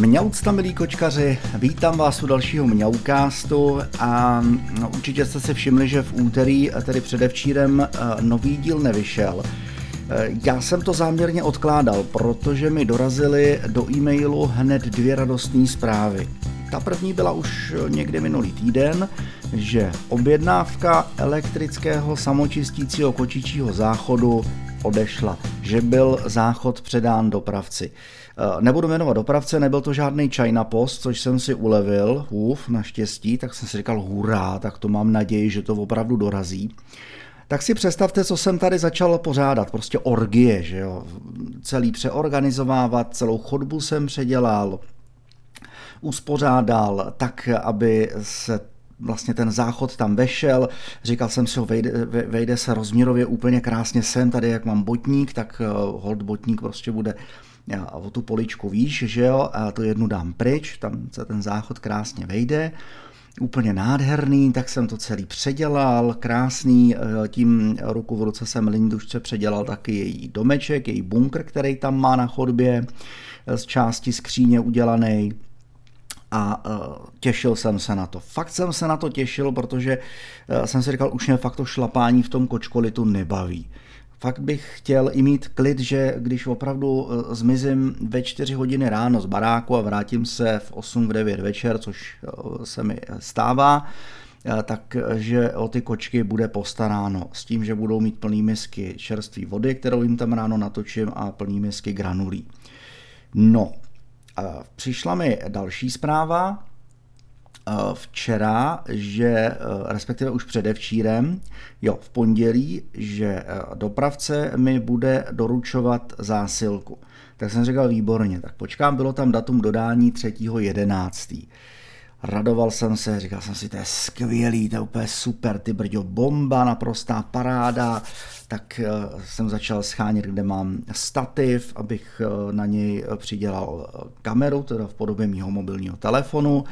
Mňaucta, milí kočkaři, vítám vás u dalšího Mňaukástu a no, určitě jste si všimli, že v úterý, tedy předevčírem, nový díl nevyšel. Eh, já jsem to záměrně odkládal, protože mi dorazily do e-mailu hned dvě radostné zprávy. Ta první byla už někdy minulý týden, že objednávka elektrického samočistícího kočičího záchodu odešla, že byl záchod předán dopravci. Eh, nebudu jmenovat dopravce, nebyl to žádný China Post, což jsem si ulevil, uf, naštěstí, tak jsem si říkal hurá, tak to mám naději, že to opravdu dorazí. Tak si představte, co jsem tady začal pořádat, prostě orgie, že jo, celý přeorganizovávat, celou chodbu jsem předělal, uspořádal tak, aby se vlastně ten záchod tam vešel, říkal jsem si, vejde, vejde se rozměrově úplně krásně sem, tady jak mám botník, tak eh, hold botník prostě bude a o tu poličku výš, že jo, a to jednu dám pryč, tam se ten záchod krásně vejde, úplně nádherný, tak jsem to celý předělal, krásný, eh, tím ruku v ruce jsem Lindušce předělal taky její domeček, její bunkr, který tam má na chodbě, eh, z části skříně udělaný, a uh, těšil jsem se na to. Fakt jsem se na to těšil, protože uh, jsem si říkal, už mě fakt to šlapání v tom kočkolitu nebaví. Fakt bych chtěl i mít klid, že když opravdu uh, zmizím ve 4 hodiny ráno z baráku a vrátím se v 8 v 9 večer, což se mi stává, takže o ty kočky bude postaráno s tím, že budou mít plný misky čerstvé vody, kterou jim tam ráno natočím a plný misky granulí. No, Přišla mi další zpráva včera, že respektive už předevčírem, jo, v pondělí, že dopravce mi bude doručovat zásilku. Tak jsem říkal výborně, tak počkám, bylo tam datum dodání 3.11. Radoval jsem se, říkal jsem si, to je skvělý, to je úplně super, ty brďo, bomba, naprostá paráda, tak eh, jsem začal schánět, kde mám stativ, abych eh, na něj přidělal eh, kameru, teda v podobě mého mobilního telefonu.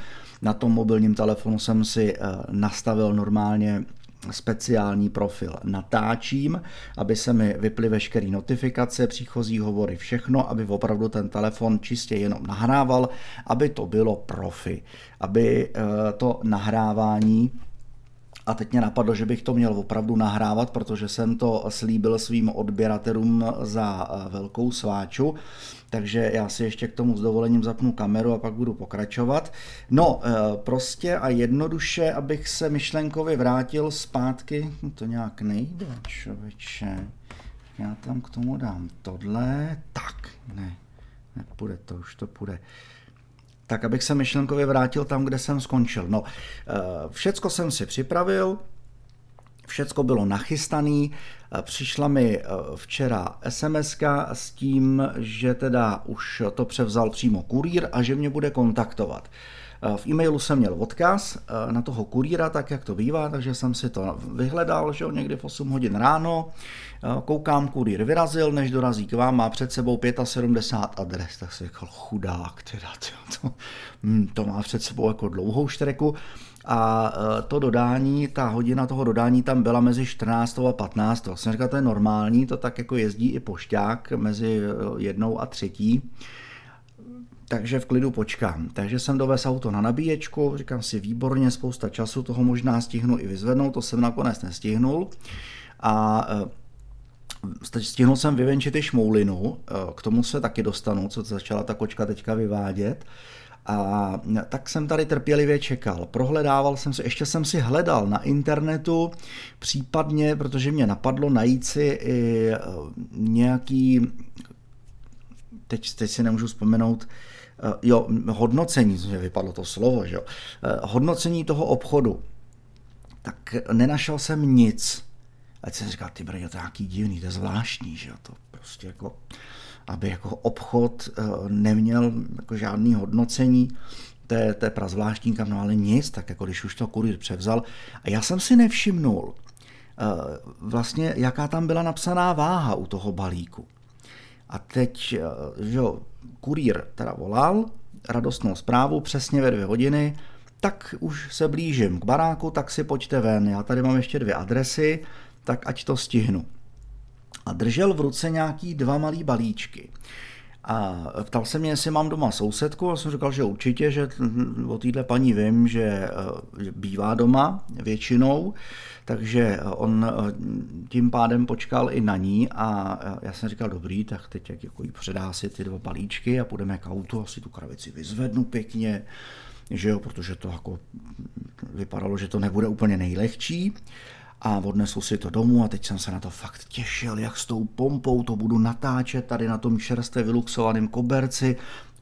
Na tom mobilním telefonu jsem si nastavil normálně speciální profil natáčím, aby se mi vyply veškeré notifikace, příchozí hovory, všechno, aby opravdu ten telefon čistě jenom nahrával, aby to bylo profi, aby to nahrávání a teď mě napadlo, že bych to měl opravdu nahrávat, protože jsem to slíbil svým odběratelům za eh, velkou sváču. Takže já si ještě k tomu s dovolením zapnu kameru a pak budu pokračovat. No, eh, prostě a jednoduše, abych se myšlenkově vrátil zpátky, no to nějak nejde, člověče. Já tam k tomu dám tohle, tak, ne, nepůjde to, už to půjde tak abych se myšlenkově vrátil tam, kde jsem skončil. No, eh, všecko jsem si připravil, všecko bylo nachystané, eh, přišla mi eh, včera sms s tím, že teda už to převzal přímo kurýr a že mě bude kontaktovat. V e-mailu jsem měl odkaz na toho kurýra, tak jak to bývá, takže jsem si to vyhledal, že jo, někdy v 8 hodin ráno. Koukám, kurýr vyrazil, než dorazí k vám, má před sebou 75 adres, tak si říkal, chudák, teda, to, hm, to má před sebou jako dlouhou štreku. A to dodání, ta hodina toho dodání tam byla mezi 14 a 15. Jsem říkal, to je normální, to tak jako jezdí i pošťák mezi jednou a třetí takže v klidu počkám. Takže jsem dovez auto na nabíječku, říkám si výborně, spousta času, toho možná stihnu i vyzvednout, to jsem nakonec nestihnul. A e, stihnul jsem vyvenčit i šmoulinu, e, k tomu se taky dostanu, co začala ta kočka teďka vyvádět. A tak jsem tady trpělivě čekal. Prohledával jsem si, ještě jsem si hledal na internetu, případně, protože mě napadlo najít si i nějaký, teď, teď si nemůžu vzpomenout, Eh, jo, hodnocení, že vypadlo to slovo, že jo, eh, hodnocení toho obchodu, tak nenašel jsem nic. Ať jsem říkal, ty brně, to je nějaký divný, to je zvláštní, že jo, to prostě jako, aby jako obchod eh, neměl jako žádný hodnocení, to je, to je prazvláštní kam, no ale nic, tak jako když už to kurýr převzal. A já jsem si nevšimnul, vlastně jaká tam byla napsaná váha u toho balíku. A teď, že jo, kurýr teda volal, radostnou zprávu, přesně ve dvě hodiny, tak už se blížím k baráku, tak si pojďte ven. Já tady mám ještě dvě adresy, tak ať to stihnu. A držel v ruce nějaký dva malý balíčky. A ptal se mě, jestli mám doma sousedku a jsem říkal, že určitě, že o téhle paní vím, že bývá doma většinou, takže on tím pádem počkal i na ní a já jsem říkal, dobrý, tak teď jak jako jí předá si ty dva balíčky a půjdeme k autu, asi tu kravici vyzvednu pěkně, že jo, protože to jako vypadalo, že to nebude úplně nejlehčí. A odnesl si to domů a teď jsem se na to fakt těšil, jak s tou pompou to budu natáčet tady na tom čerstvě vyluxovaném koberci,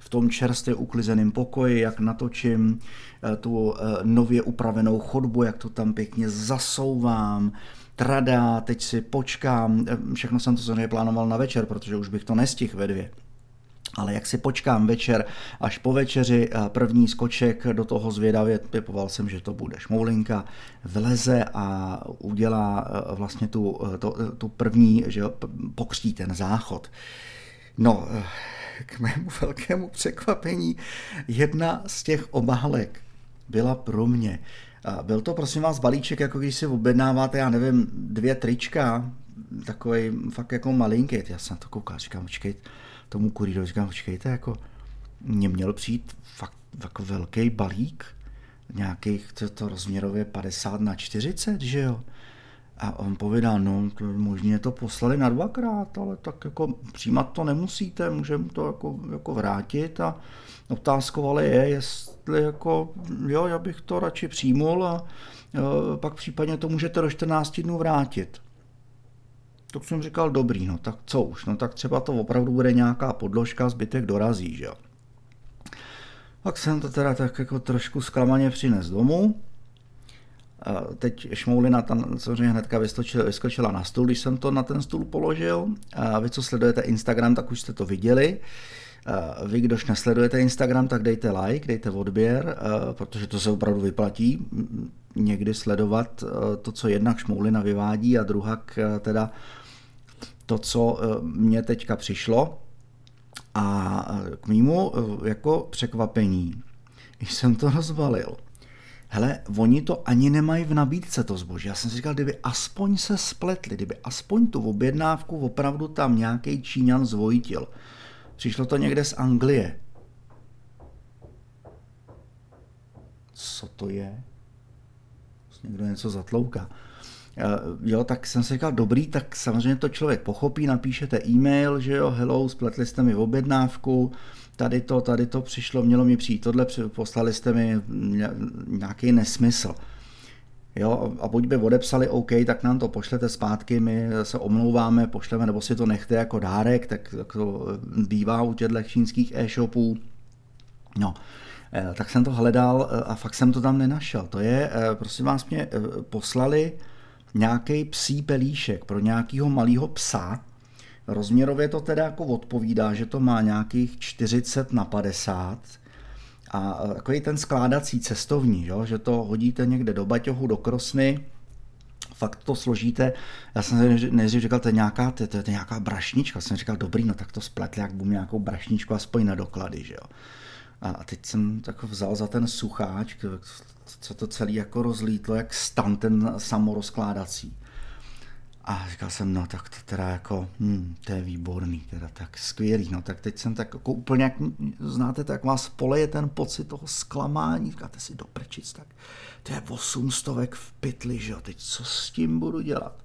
v tom čerstvě uklizeném pokoji, jak natočím eh, tu eh, nově upravenou chodbu, jak to tam pěkně zasouvám, trada, teď si počkám, eh, všechno jsem to samozřejmě plánoval na večer, protože už bych to nestihl ve dvě. Ale jak si počkám večer, až po večeři první skoček do toho zvědavě, typoval jsem, že to bude šmoulinka, vleze a udělá vlastně tu, to, tu první, že pokřtí ten záchod. No, k mému velkému překvapení jedna z těch obálek byla pro mě. Byl to prosím vás balíček, jako když si objednáváte, já nevím, dvě trička, takový fakt jako malinký. Já jsem na to koukal, říkám, počkejte, tomu kurýru, říkám, počkejte, jako mě měl přijít fakt jako velký balík, nějakých, to, to rozměrově 50 na 40, že jo? A on povídá, no, to možně to poslali na dvakrát, ale tak jako přijímat to nemusíte, můžeme to jako, jako vrátit a otázkou ale je, jestli jako, jo, já bych to radši přijmul a jo, pak případně to můžete do 14 dnů vrátit. Tak jsem říkal, dobrý, no tak co už, no tak třeba to opravdu bude nějaká podložka, zbytek dorazí, že jo. Tak jsem to teda tak jako trošku zklamaně přines domů, Teď šmoulina tam samozřejmě hnedka vyskočila, na stůl, když jsem to na ten stůl položil. A vy, co sledujete Instagram, tak už jste to viděli. Vy, kdož nesledujete Instagram, tak dejte like, dejte odběr, protože to se opravdu vyplatí někdy sledovat to, co jednak šmoulina vyvádí a druhá teda to, co mě teďka přišlo. A k mýmu jako překvapení, jsem to rozvalil, hele, oni to ani nemají v nabídce to zboží. Já jsem si říkal, kdyby aspoň se spletli, kdyby aspoň tu objednávku opravdu tam nějaký Číňan zvojitil. Přišlo to někde z Anglie. Co to je? Někdo něco zatlouká. Eh, jo, tak jsem si říkal, dobrý, tak samozřejmě to člověk pochopí, napíšete e-mail, že jo, hello, spletli jste mi objednávku, tady to, tady to přišlo, mělo mi přijít tohle, poslali jste mi nějaký nesmysl. Jo, a buď by odepsali OK, tak nám to pošlete zpátky, my se omlouváme, pošleme, nebo si to nechte jako dárek, tak, tak to bývá u těchto čínských e-shopů. No, eh, tak jsem to hledal eh, a fakt jsem to tam nenašel. To je, eh, prosím vás, mě poslali nějaký psí pelíšek pro nějakého malého psa, Rozměrově to teda jako odpovídá, že to má nějakých 40 na 50 a takový ten skládací cestovní, jo, že to hodíte někde do baťohu, do krosny, fakt to složíte. Já jsem nejdřív říkal, to je nějaká, to, to je nějaká brašnička. Jsem říkal, dobrý, no tak to spletli, jak budu nějakou brašničku aspoň na doklady, že jo. A teď jsem tak vzal za ten sucháč, co to celý jako rozlítlo, jak stan ten samorozkládací. A říkal jsem, no tak to teda jako, hm, to je výborný, teda tak skvělý, no tak teď jsem tak jako úplně, jak znáte, tak vás poleje ten pocit toho zklamání, říkáte si do prčic, tak to je 800 v pytli, že jo, teď co s tím budu dělat?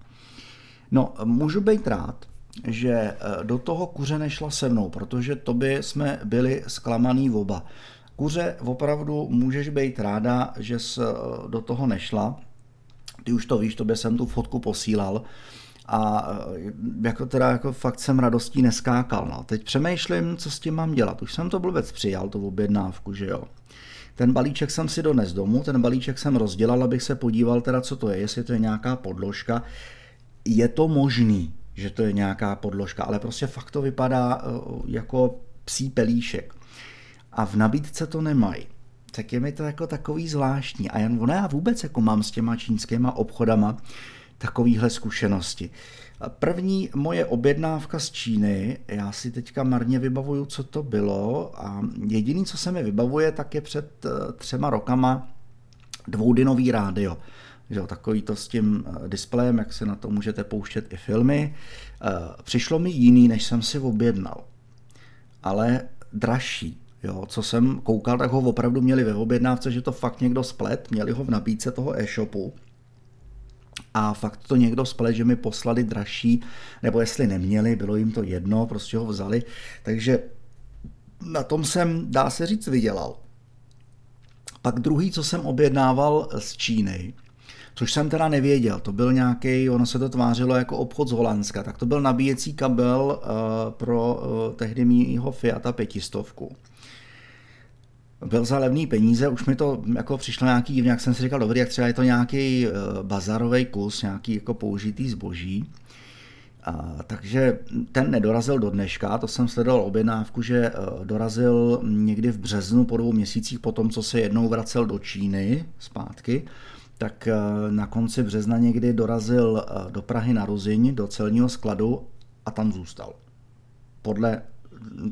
No, můžu být rád, že eh, do toho kuře nešla se mnou, protože to by jsme byli zklamaný oba. Kuře, opravdu můžeš být ráda, že jsi eh, do toho nešla, ty už to víš, tobě jsem tu fotku posílal a eh, jako teda jako fakt jsem radostí neskákal. No. Teď přemýšlím, co s tím mám dělat. Už jsem to blbec přijal, tu objednávku, že jo. Ten balíček jsem si dones domů, ten balíček jsem rozdělal, abych se podíval teda, co to je, jestli to je nějaká podložka. Je to možný, že to je nějaká podložka, ale prostě fakt to vypadá eh, jako psí pelíšek. A v nabídce to nemají tak je mi to jako takový zvláštní. A jen ono já vůbec jako mám s těma čínskýma obchodama takovýhle zkušenosti. První moje objednávka z Číny, já si teďka marně vybavuju, co to bylo a jediný, co se mi vybavuje, tak je před eh, třema rokama dvoudinový rádio. Že, takový to s tím eh, displejem, jak se na to můžete pouštět i filmy. Eh, přišlo mi jiný, než jsem si objednal. ale dražší. Jo, co jsem koukal, tak ho opravdu měli ve objednávce, že to fakt někdo splet, měli ho v nabídce toho e-shopu. A fakt to někdo splet, že mi poslali dražší, nebo jestli neměli, bylo jim to jedno, prostě ho vzali. Takže na tom jsem, dá se říct, vydělal. Pak druhý, co jsem objednával z Číny, což jsem teda nevěděl, to byl nějaký, ono se to tvářilo jako obchod z Holandska, tak to byl nabíjecí kabel uh, pro uh, tehdy mýho Fiata pětistovku. Byl za levný peníze, už mi to jako přišlo nějaký, jak jsem si říkal, dobrý, jak třeba je to nějaký uh, bazarový kus, nějaký jako použitý zboží. A, takže ten nedorazil do dneška, to jsem sledoval objednávku, že dorazil někdy v březnu po dvou měsících po tom, co se jednou vracel do Číny zpátky tak eh, na konci března někdy dorazil eh, do Prahy na Ruziň, do celního skladu a tam zůstal. Podle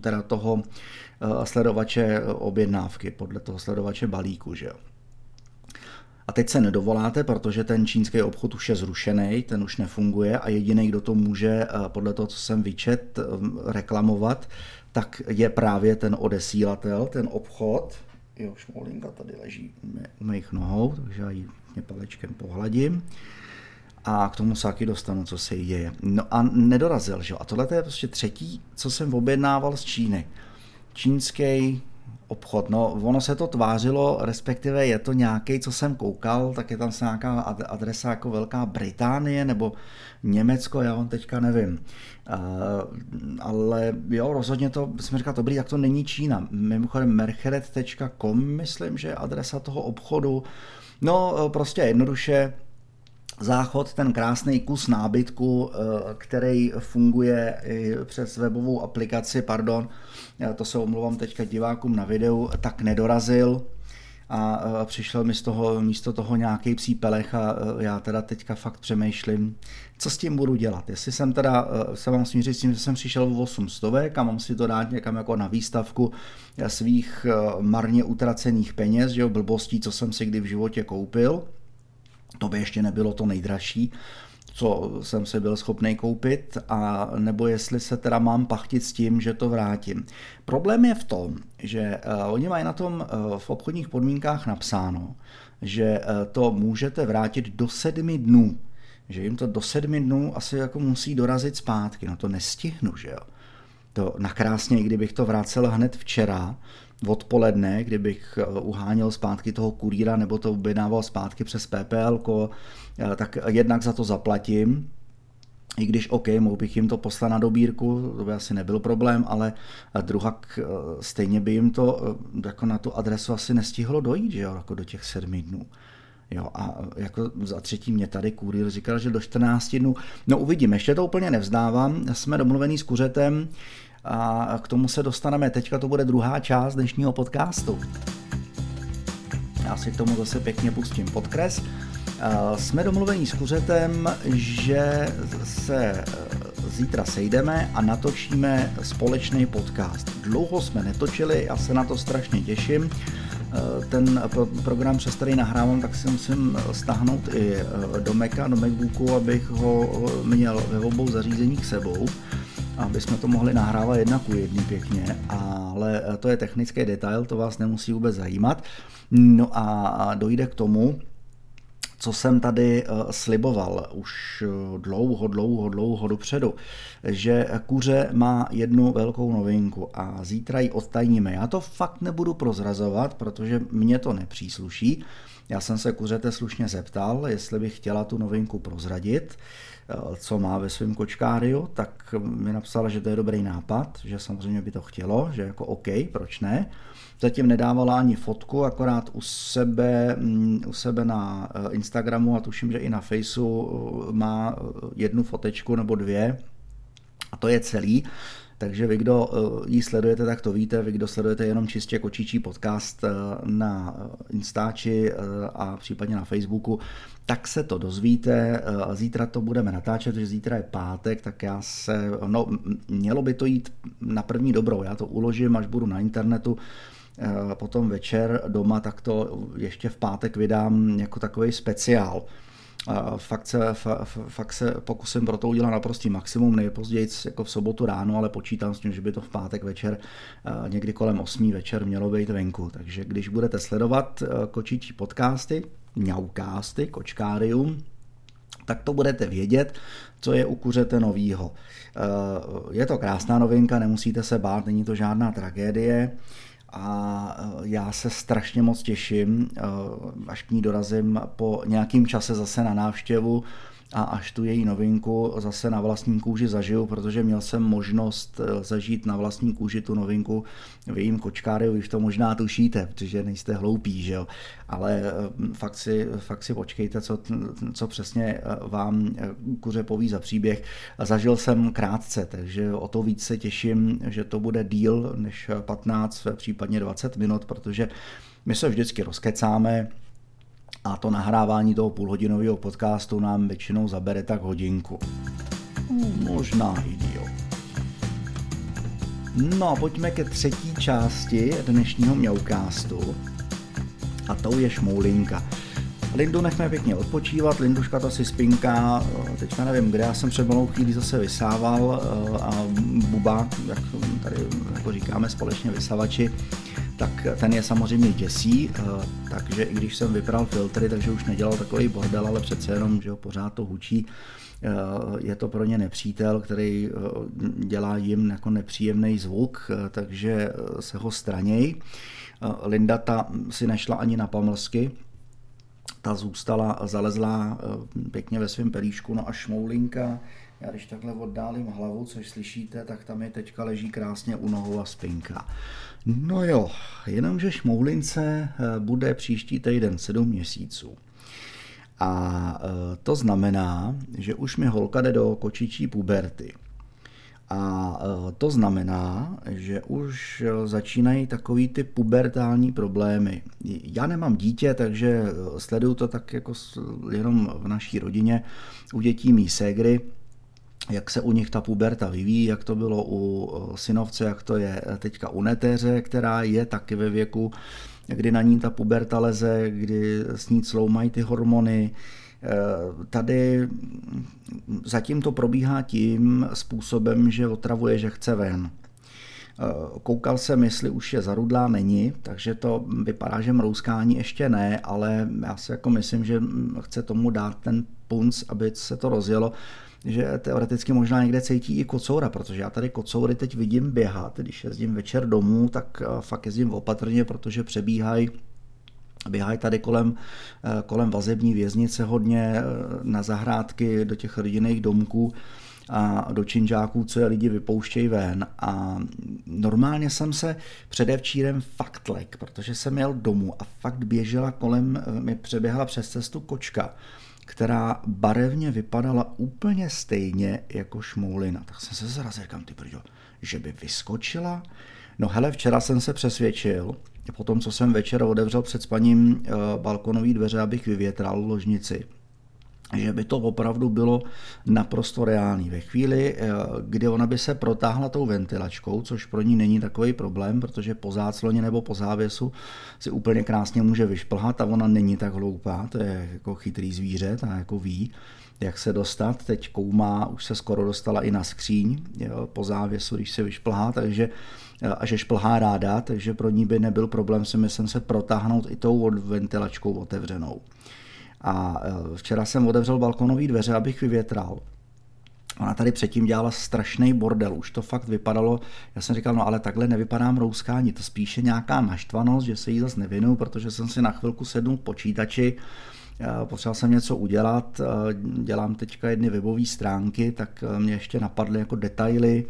teda toho eh, sledovače objednávky, podle toho sledovače balíku, že jo. A teď se nedovoláte, protože ten čínský obchod už je zrušený, ten už nefunguje a jediný, kdo to může, podle toho, co jsem vyčet, reklamovat, tak je právě ten odesílatel, ten obchod. Jo, šmolinka tady leží u mých nohou, takže já ji palečkem pohladím a k tomu se taky dostanu, co se jí děje. No a nedorazil, že jo. A tohle je prostě třetí, co jsem objednával z Číny. Čínský obchod. No, ono se to tvářilo, respektive je to nějaký, co jsem koukal, tak je tam nějaká adresa jako Velká Británie nebo Německo, já vám teďka nevím. Uh, ale jo, rozhodně to, jsem říkal, dobrý, tak to není Čína. Mimochodem mercheret.com, myslím, že je adresa toho obchodu. No, eh, prostě jednoduše záchod, ten krásný kus nábytku, eh, který funguje přes webovou aplikaci, pardon, to se omlouvám teďka divákům na videu, tak nedorazil a eh, přišel mi z toho, místo toho nějaký psí pelech a já teda teďka fakt přemýšlím, co s tím budu dělat. Jestli jsem teda, se vám smířit s tím, že jsem přišel v 800 a mám si to dát někam jako na výstavku svých marně utracených peněz, že jo, blbostí, co jsem si kdy v životě koupil, to by ještě nebylo to nejdražší, co jsem si byl schopný koupit, a nebo jestli se teda mám pachtit s tím, že to vrátím. Problém je v tom, že uh, oni mají na tom uh, v obchodních podmínkách napsáno, že uh, to můžete vrátit do sedmi dnů. Že jim to do sedmi dnů asi jako musí dorazit zpátky. No to nestihnu, že jo. To nakrásně, kdybych to vrácel hned včera, odpoledne, kdybych eh, uháněl zpátky toho kurýra nebo to objednával zpátky přes PPL, eh, tak jednak za to zaplatím, i když OK, mohl bych jim to poslat na dobírku, to by asi nebyl problém, ale druhá stejně by jim to jako na tu adresu asi nestihlo dojít, že jo, jako do těch sedmi dnů. Jo, a jako za třetí mě tady kurýr říkal, že do 14 dnů. No uvidím, ještě to úplně nevzdávám. Jsme domluvený s kuřetem, a k tomu se dostaneme. Teďka to bude druhá část dnešního podcastu. Já si k tomu zase pěkně pustím podkres. Jsme domluvení s Kuřetem, že se e, zítra sejdeme a natočíme společný podcast. Dlouho jsme netočili, já se na to strašně těším. E, ten program, přes který nahrávám, tak si musím stáhnout i e, do Maca, do Macbooku, abych ho měl ve obou zařízeních sebou aby jsme to mohli nahrávat jedna ku jedný pěkně, ale to je technický detail, to vás nemusí vůbec zajímat. No a dojde k tomu, co jsem tady eh, sliboval už eh, dlouho, dlouho, dlouho dopředu, že kuře má jednu velkou novinku a zítra ji odtajníme. Já to fakt nebudu prozrazovat, protože mě to nepřísluší. Já jsem se kuřete slušně zeptal, jestli bych chtěla tu novinku prozradit. Eh, co má ve svém kočkáriu, tak mi napsala, že to je dobrý nápad, že samozřejmě by to chtělo, že jako OK, proč ne. Zatím nedávala ani fotku, akorát u sebe, mm, u sebe na eh, Instagramu a tuším, že i na Faceu eh, má jednu fotečku nebo dvě a to je celý. Takže vy, kdo ji sledujete, tak to víte. Vy, kdo sledujete jenom čistě kočičí podcast na Instači a případně na Facebooku, tak se to dozvíte. Eh, zítra to budeme natáčet, že zítra je pátek, tak já se, no, mělo by to jít na první dobrou. Já to uložím, až budu na internetu eh, potom večer doma, tak to ještě v pátek vydám jako takový speciál. Fakt se, fakt se pokusím pro to udělat naprostý maximum, nejpozději jako v sobotu ráno, ale počítám s tím, že by to v pátek večer, někdy kolem 8 večer mělo být venku. Takže když budete sledovat kočičí podcasty, ňaukásty, kočkárium, tak to budete vědět, co je u kuřete novýho. Je to krásná novinka, nemusíte se bát, není to žádná tragédie a já se strašně moc těším, až k ní dorazím po nějakým čase zase na návštěvu a až tu její novinku zase na vlastní kůži zažiju, protože měl jsem možnost eh, zažít na vlastní kůži tu novinku v jejím kočkáriu, už to možná tušíte, protože nejste hloupí, že jo? ale eh, fakt si, fakt si počkejte, co, co přesně eh, vám kuře poví za příběh. Zažil jsem krátce, takže o to víc se těším, že to bude díl než 15, případně 20 minut, protože my se vždycky rozkecáme, a to nahrávání toho půlhodinového podcastu nám většinou zabere tak hodinku. Možná i díl. No a pojďme ke třetí části dnešního mňaukástu a tou je šmoulinka. Lindu nechme pěkně odpočívat, Linduška to si spinká, teďka nevím kde, já jsem před malou chvíli zase vysával eh, a Buba, jak tady jako říkáme společně vysavači, tak ten je samozřejmě děsí, eh, takže i když jsem vypral filtry, takže už nedělal takový bordel, ale přece jenom, že ho pořád to hučí, eh, je to pro ně nepřítel, který eh, dělá jim jako nepříjemný zvuk, takže se ho straněj. Linda ta si nešla ani na pamlsky, ta zůstala zalezlá pěkně ve svém pelíšku, no a šmoulinka, já když takhle oddálím hlavu, což slyšíte, tak tam je teďka leží krásně u nohou a spinka. No jo, jenomže šmoulince eh, bude příští týden 7 měsíců. A eh, to znamená, že už mi holka jde do kočičí puberty. A eh, to znamená, že už začínají takový ty pubertální problémy. Já nemám dítě, takže sleduju to tak jako jenom v naší rodině u dětí mý ségry, jak se u nich ta puberta vyvíjí, jak to bylo u synovce, jak to je teďka u neteře, která je taky ve věku, kdy na ní ta puberta leze, kdy s ní sloumají ty hormony. E, tady zatím to probíhá tím způsobem, že otravuje, že chce ven. Koukal jsem, jestli už je zarudlá, není, takže to vypadá, že mrouskání ještě ne, ale já si jako myslím, že chce tomu dát ten punc, aby se to rozjelo že teoreticky možná někde cítí i kocoura, protože já tady kocoury teď vidím běhat, když jezdím večer domů, tak eh, fakt jezdím opatrně, protože přebíhají Běhají tady kolem, eh, kolem vazební věznice hodně eh, na zahrádky do těch rodinných domků a do činžáků, co je lidi vypouštějí ven. A normálně jsem se předevčírem fakt lek, protože jsem jel domů a fakt běžela kolem, mi přeběhla přes cestu kočka která barevně vypadala úplně stejně jako šmoulina. Tak jsem se zarazil, říkám, ty brďo, že by vyskočila? No hele, včera jsem se přesvědčil, po tom, co jsem večer otevřel před spaním eh, balkonové dveře, abych vyvětral ložnici, že by to opravdu bylo naprosto reálný. Ve chvíli, eh, kdy ona by se protáhla tou ventilačkou, což pro ní není takový problém, protože po zácloně nebo po závěsu si úplně krásně může vyšplhat a ona není tak hloupá, to je jako chytrý zvíře, ta jako ví, jak se dostat. Teď koumá, už se skoro dostala i na skříň jo, po závěsu, když se vyšplhá, takže eh, a že šplhá ráda, takže pro ní by nebyl problém si myslím se protáhnout i tou ventilačkou otevřenou. A e, včera jsem otevřel balkonové dveře, abych vyvětral. Ona tady předtím dělala strašný bordel, už to fakt vypadalo, já jsem říkal, no ale takhle nevypadá mrouskání, to spíše nějaká naštvanost, že se jí zase nevinu, protože jsem si na chvilku sednul k počítači, potřeboval jsem něco udělat, e, dělám teďka jedny webové stránky, tak mě ještě napadly jako detaily,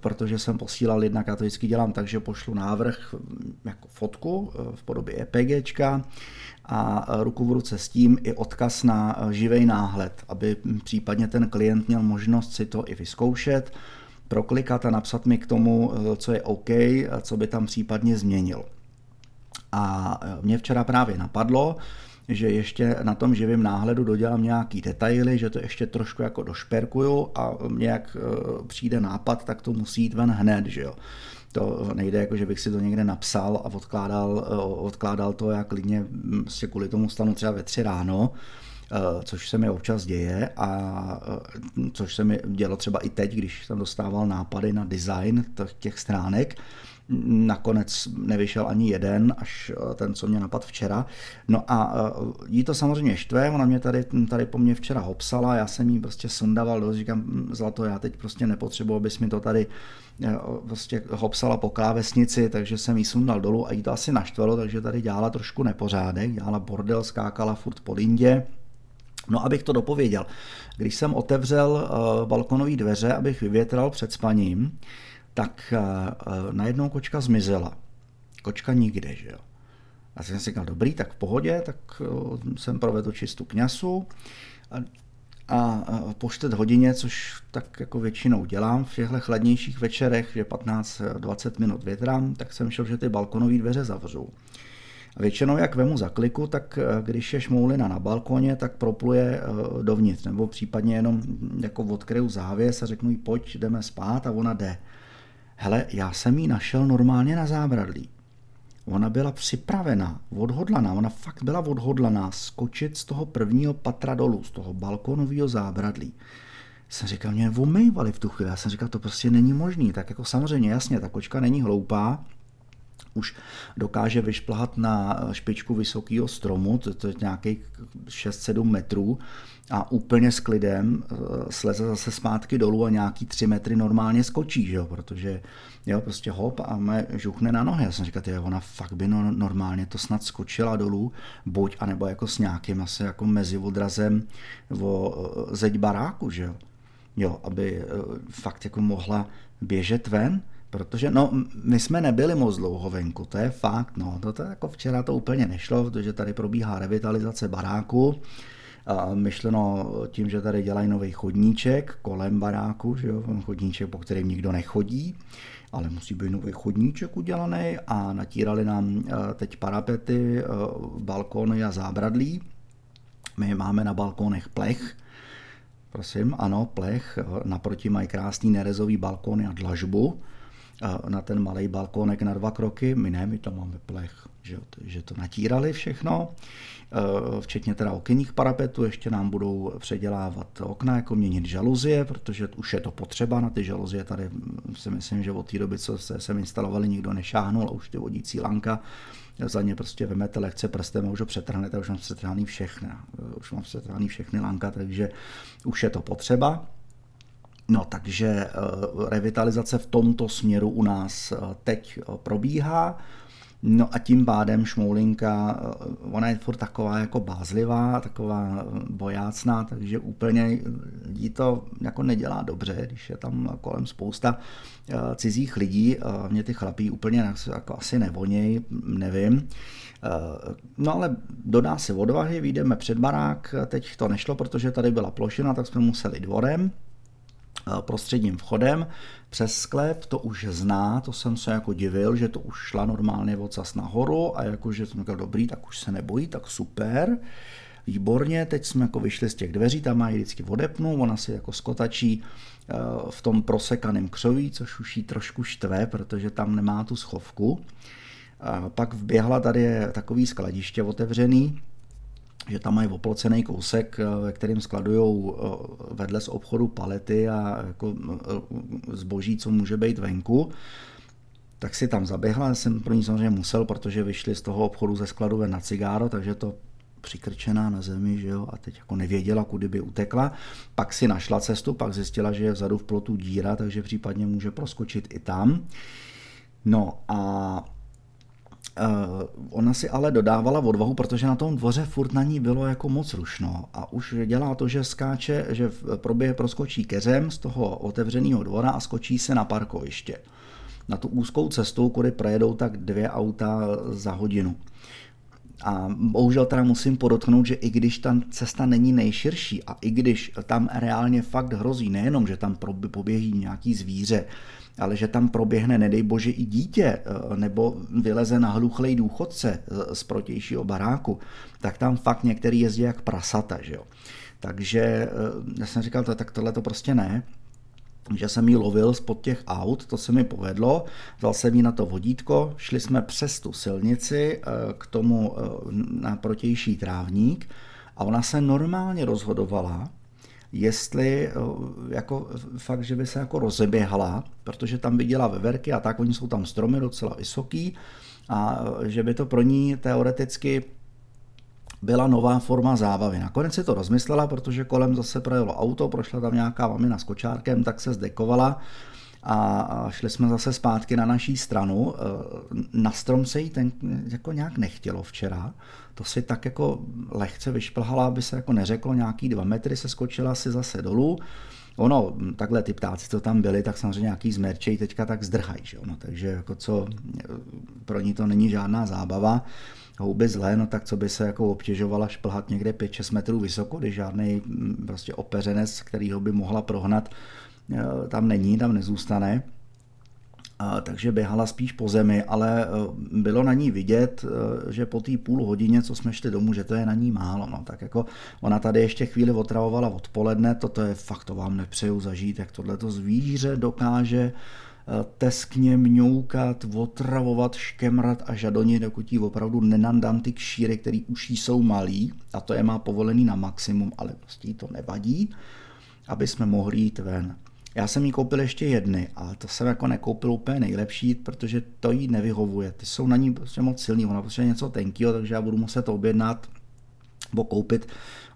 protože jsem posílal jednak, já to vždycky dělám tak, že pošlu návrh jako fotku v podobě EPGčka, a ruku v ruce s tím i odkaz na živý náhled, aby případně ten klient měl možnost si to i vyzkoušet, proklikat a napsat mi k tomu, co je OK, co by tam případně změnil. A mě včera právě napadlo, že ještě na tom živém náhledu dodělám nějaký detaily, že to ještě trošku jako došperkuju a nějak e, přijde nápad, tak to musí jít ven hned, že jo. To nejde jako, že bych si to někde napsal a odkládal, odkládal to, jak klidně se kvůli tomu stanu třeba ve tři ráno. Což se mi občas děje a což se mi dělo třeba i teď, když jsem dostával nápady na design těch stránek, Nakonec nevyšel ani jeden, až eh, ten, co mě napad včera. No a eh, jí to samozřejmě štve, ona mě tady, tady po mně včera hopsala, já jsem jí prostě sundaval do, říkám, hm, zlato, já teď prostě nepotřebuji, abys mi to tady eh, prostě hopsala po klávesnici, takže jsem jí sundal dolů a jí to asi naštvalo, takže tady dělala trošku nepořádek, dělala bordel, skákala furt po lindě, No, abych to dopověděl. Když jsem otevřel balkonové dveře, abych vyvětral před spaním, tak eh, eh, najednou kočka zmizela. Kočka nikde, že jo. A jsem si říkal, dobrý, tak v pohodě, tak eh, jsem provedl čistu kňasu a, a po čtvrt hodině, což tak jako většinou dělám v těchto chladnějších večerech, že 15-20 minut větrám, tak jsem šel, že ty balkonové dveře zavřu. Většinou, jak vemu za kliku, tak když je šmoulina na balkoně, tak propluje dovnitř, nebo případně jenom jako odkryju závěs a řeknu jí, pojď, jdeme spát a ona jde hele, já jsem ji našel normálně na zábradlí. Ona byla připravená, odhodlaná, ona fakt byla odhodlaná skočit z toho prvního patra dolů, z toho balkonového zábradlí. Jsem říkal, mě omejvali v tu chvíli. Já jsem říkal, to prostě není možný. Tak jako samozřejmě, jasně, ta kočka není hloupá, už dokáže vyšplhat na špičku vysokého stromu, to, je nějakých 6-7 metrů, a úplně s klidem eh, sleze zase zpátky dolů a nějaký 3 metry normálně skočí, že jo? protože jo, prostě hop a mě žuchne na nohy. Já jsem říkal, že ona fakt by no, normálně to snad skočila dolů, buď, anebo jako s nějakým asi jako mezi odrazem o eh, zeď baráku, že jo? jo, aby eh, fakt jako mohla běžet ven, Protože no, my jsme nebyli moc dlouho venku, to je fakt. No, to, to jako včera to úplně nešlo, protože tady probíhá revitalizace baráku. A myšleno tím, že tady dělají nový chodníček kolem baráku, že jo, chodníček, po kterém nikdo nechodí, ale musí být nový chodníček udělaný a natírali nám eh, teď parapety, eh, balkony a zábradlí. My máme na balkonech plech, prosím, ano, plech, naproti mají krásný nerezový balkony a dlažbu, na ten malý balkónek na dva kroky, my ne, my tam máme plech, že, že to natírali všechno, e, včetně teda okenních parapetů, ještě nám budou předělávat okna, jako měnit žaluzie, protože už je to potřeba na ty žaluzie, tady si myslím, že od té doby, co se sem instalovali, nikdo nešáhnul a už ty vodící lanka za ně prostě vemete lehce prstem a už ho přetrhnete, už mám přetrhaný všechny, už mám přetrhaný všechny lanka, takže už je to potřeba. No, takže eh, revitalizace v tomto směru u nás eh, teď eh, probíhá. No a tím pádem Šmoulinka, ona je furt taková jako bázlivá, taková bojácná, takže úplně jí to jako nedělá dobře, když je tam kolem spousta cizích lidí. Mě ty chlapí úplně jako asi nevoněj, nevím. No ale dodá se odvahy, vyjdeme před barák, teď to nešlo, protože tady byla plošina, tak jsme museli dvorem, prostředním vchodem přes sklep, to už zná, to jsem se jako divil, že to už šla normálně odsas nahoru a jakože jsem říkal, dobrý, tak už se nebojí, tak super. Výborně, teď jsme jako vyšli z těch dveří, tam má vždycky vodepnu, ona si jako skotačí eh, v tom prosekaném křoví, což už jí trošku štve, protože tam nemá tu schovku. A pak vběhla, tady takový skladiště otevřený, že tam mají oplocený kousek, eh, ve kterým skladují eh, vedle z obchodu palety a jako eh, zboží, co může být venku. Tak si tam zaběhla, jsem pro ní samozřejmě musel, protože vyšli z toho obchodu ze skladu ven na cigáro, takže to přikrčená na zemi, že jo, a teď jako nevěděla, kudy by utekla. Pak si našla cestu, pak zjistila, že je vzadu v plotu díra, takže případně může proskočit i tam. No a Uh, ona si ale dodávala odvahu, protože na tom dvoře furt na ní bylo jako moc rušno a už dělá to, že skáče, že proběh proskočí keřem z toho otevřeného dvora a skočí se na parkoviště. Na tu úzkou cestu, kudy projedou tak dvě auta za hodinu. A bohužel teda musím podotknout, že i když ta cesta není nejširší a i když tam reálně fakt hrozí nejenom, že tam poběhí nějaký zvíře, ale že tam proběhne, nedej bože, i dítě, eh, nebo vyleze na hluchlej důchodce z protějšího baráku, tak tam fakt některý jezdí jak prasata, že jo. Takže eh, já jsem říkal, tak tohle to prostě ne, že jsem ji lovil spod těch aut, to se mi povedlo, vzal jsem ji na to vodítko, šli jsme přes tu silnici eh, k tomu na protější trávník A ona se normálně rozhodovala, jestli jako fakt, že by se jako rozeběhla, protože tam viděla veverky a tak, oni jsou tam stromy docela vysoký a že by to pro ní teoreticky byla nová forma zábavy. Nakonec si to rozmyslela, protože kolem zase projelo auto, prošla tam nějaká mamina s kočárkem, tak se zdekovala a šli jsme zase zpátky na naší stranu. Na strom se jí ten jako nějak nechtělo včera. To si tak jako lehce vyšplhala, aby se jako neřeklo, nějaký dva metry se skočila si zase dolů. Ono, takhle ty ptáci, co tam byli, tak samozřejmě nějaký zmerčej teďka tak zdrhají, že ono, takže jako co, pro ní to není žádná zábava houby zlé, no tak co by se jako obtěžovala šplhat někde 5-6 metrů vysoko, když žádný prostě opeřenec, který ho by mohla prohnat, e, tam není, tam nezůstane. A, takže běhala spíš po zemi, ale e, bylo na ní vidět, že po té půl hodině, co jsme šli domů, že to je na ní málo. No. Tak jako ona tady ještě chvíli otravovala odpoledne, toto je fakt, to vám nepřeju zažít, jak tohleto zvíře dokáže Eh, teskně mňoukat, otravovat, škemrat a žadonit, dokud jí opravdu nenandám ty kšíry, které už jí jsou malý a to je má povolený na maximum, ale prostě jí to nevadí, aby jsme mohli jít ven. Já jsem jí koupil ještě jedny, ale to jsem jako nekoupil úplně nejlepší, protože to jí nevyhovuje. Ty jsou na ní prostě moc silný, ona prostě něco tenkýho, takže já budu muset objednat nebo koupit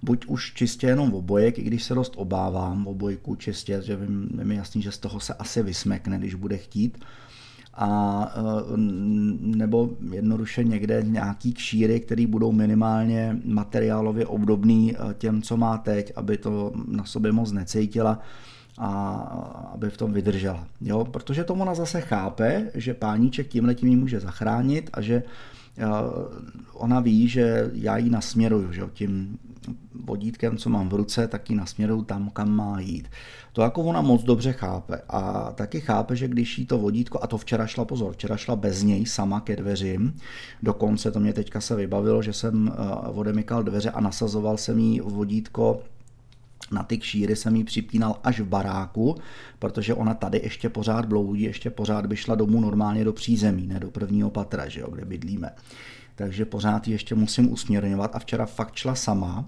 buď už čistě jenom obojek, i když se dost obávám obojku čistě, že vím, mi jasný, že z toho se asi vysmekne, když bude chtít, a e, nebo jednoduše někde nějaký kšíry, které budou minimálně materiálově obdobný e, těm, co má teď, aby to na sobě moc necítila a aby v tom vydržela. Jo? Protože tomu ona zase chápe, že páníček tímhle tím může zachránit a že ona ví, že já ji nasměruju, že tím vodítkem, co mám v ruce, tak ji nasměruju tam, kam má jít. To jako ona moc dobře chápe a taky chápe, že když jí to vodítko, a to včera šla pozor, včera šla bez něj sama ke dveřím, dokonce to mě teďka se vybavilo, že jsem eh, odemykal dveře a nasazoval jsem jí vodítko na ty kšíry jsem jí připínal až v baráku, protože ona tady ještě pořád bloudí, ještě pořád by šla domů normálně do přízemí, ne do prvního patra, že jo, kde bydlíme. Takže pořád ji ještě musím usměrňovat a včera fakt šla sama,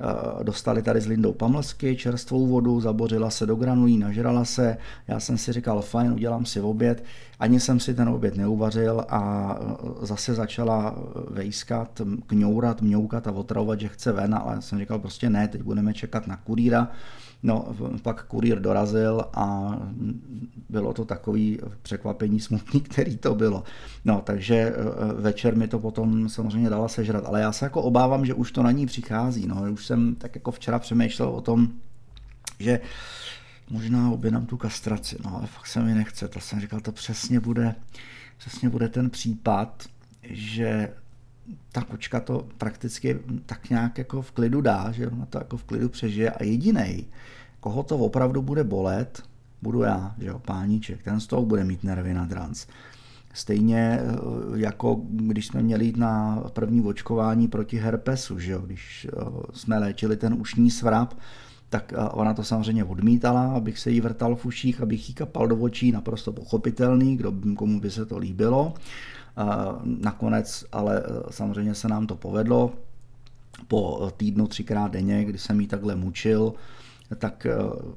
Eh, dostali tady s Lindou pamlsky, čerstvou vodu, zabořila se do granulí, nažrala se. Já jsem si říkal, fajn, udělám si oběd. Ani jsem si ten oběd neuvařil a eh, zase začala vejskat, kňourat, mňoukat a otravovat, že chce ven, ale jsem říkal prostě ne, teď budeme čekat na kurýra. No, pak kurýr dorazil a bylo to takový překvapení smutný, který to bylo. No, takže e, večer mi to potom samozřejmě dala sežrat, ale já se jako obávám, že už to na ní přichází. No, už jsem tak jako včera přemýšlel o tom, že možná objednám tu kastraci, no ale fakt se mi nechce. To jsem říkal, to přesně bude, přesně bude ten případ, že ta kočka to prakticky tak nějak jako v klidu dá, že ona to jako v klidu přežije a jediný, koho to opravdu bude bolet, budu já, že jo, páníček, ten z toho bude mít nervy na trans. Stejně eh, jako když jsme měli jít na první očkování proti herpesu, že jo, když eh, jsme léčili ten ušní svrap, tak ona to samozřejmě odmítala, abych se jí vrtal v uších, abych jí kapal do očí, naprosto pochopitelný, kdo, komu by se to líbilo. Nakonec ale samozřejmě se nám to povedlo. Po týdnu třikrát denně, kdy jsem jí takhle mučil, tak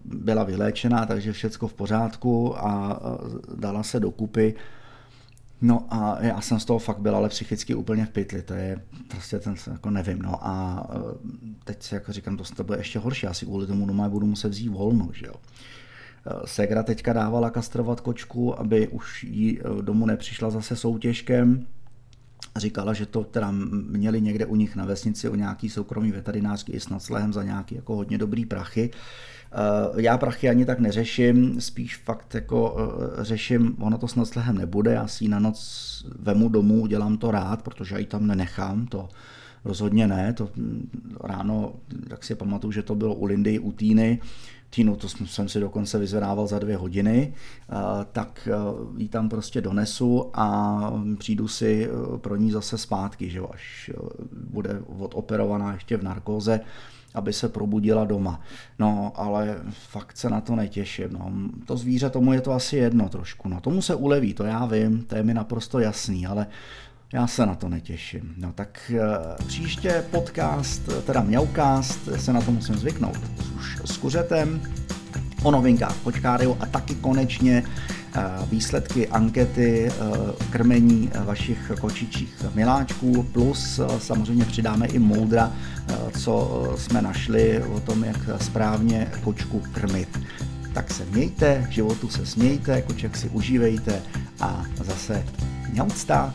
byla vyléčená, takže všechno v pořádku a dala se dokupy. No a já jsem z toho fakt byl ale psychicky úplně v pytli, to je prostě ten, jako nevím, no a teď si jako říkám, to, bude ještě horší, asi kvůli tomu doma budu muset vzít volno, že jo. Segra teďka dávala kastrovat kočku, aby už jí e, domů nepřišla zase soutěžkem. Říkala, že to teda měli někde u nich na vesnici u nějaký soukromý veterinářský i s naclehem za nějaký jako hodně dobrý prachy. E, já prachy ani tak neřeším, spíš fakt jako e, řeším, ono to s naclehem nebude, já si ji na noc vemu domů, dělám to rád, protože já ji tam nenechám, to rozhodně ne, to ráno, tak si pamatuju, že to bylo u Lindy, u Týny, Týnu, to jsem si dokonce vyzvedával za dvě hodiny, tak e, ji tam prostě donesu a přijdu si pro ní zase zpátky, že až e, bude odoperovaná ještě v narkóze, aby se probudila doma. No, ale fakt se na to netěším. No. To zvíře, tomu je to asi jedno trošku. No, tomu se uleví, to já vím, to je mi naprosto jasný, ale Já se na to netěším. No tak příště podcast, teda Mňaukast, se na to musím zvyknout. Už s kuřetem, o novinkách Počkáriu a taky konečně eh, výsledky ankety eh, krmení vašich kočičích miláčků, plus eh, samozřejmě přidáme i moudra, co jsme našli o tom, jak správně kočku krmit. Tak se mějte, životu se smějte, koček si užívejte a zase mňaucta.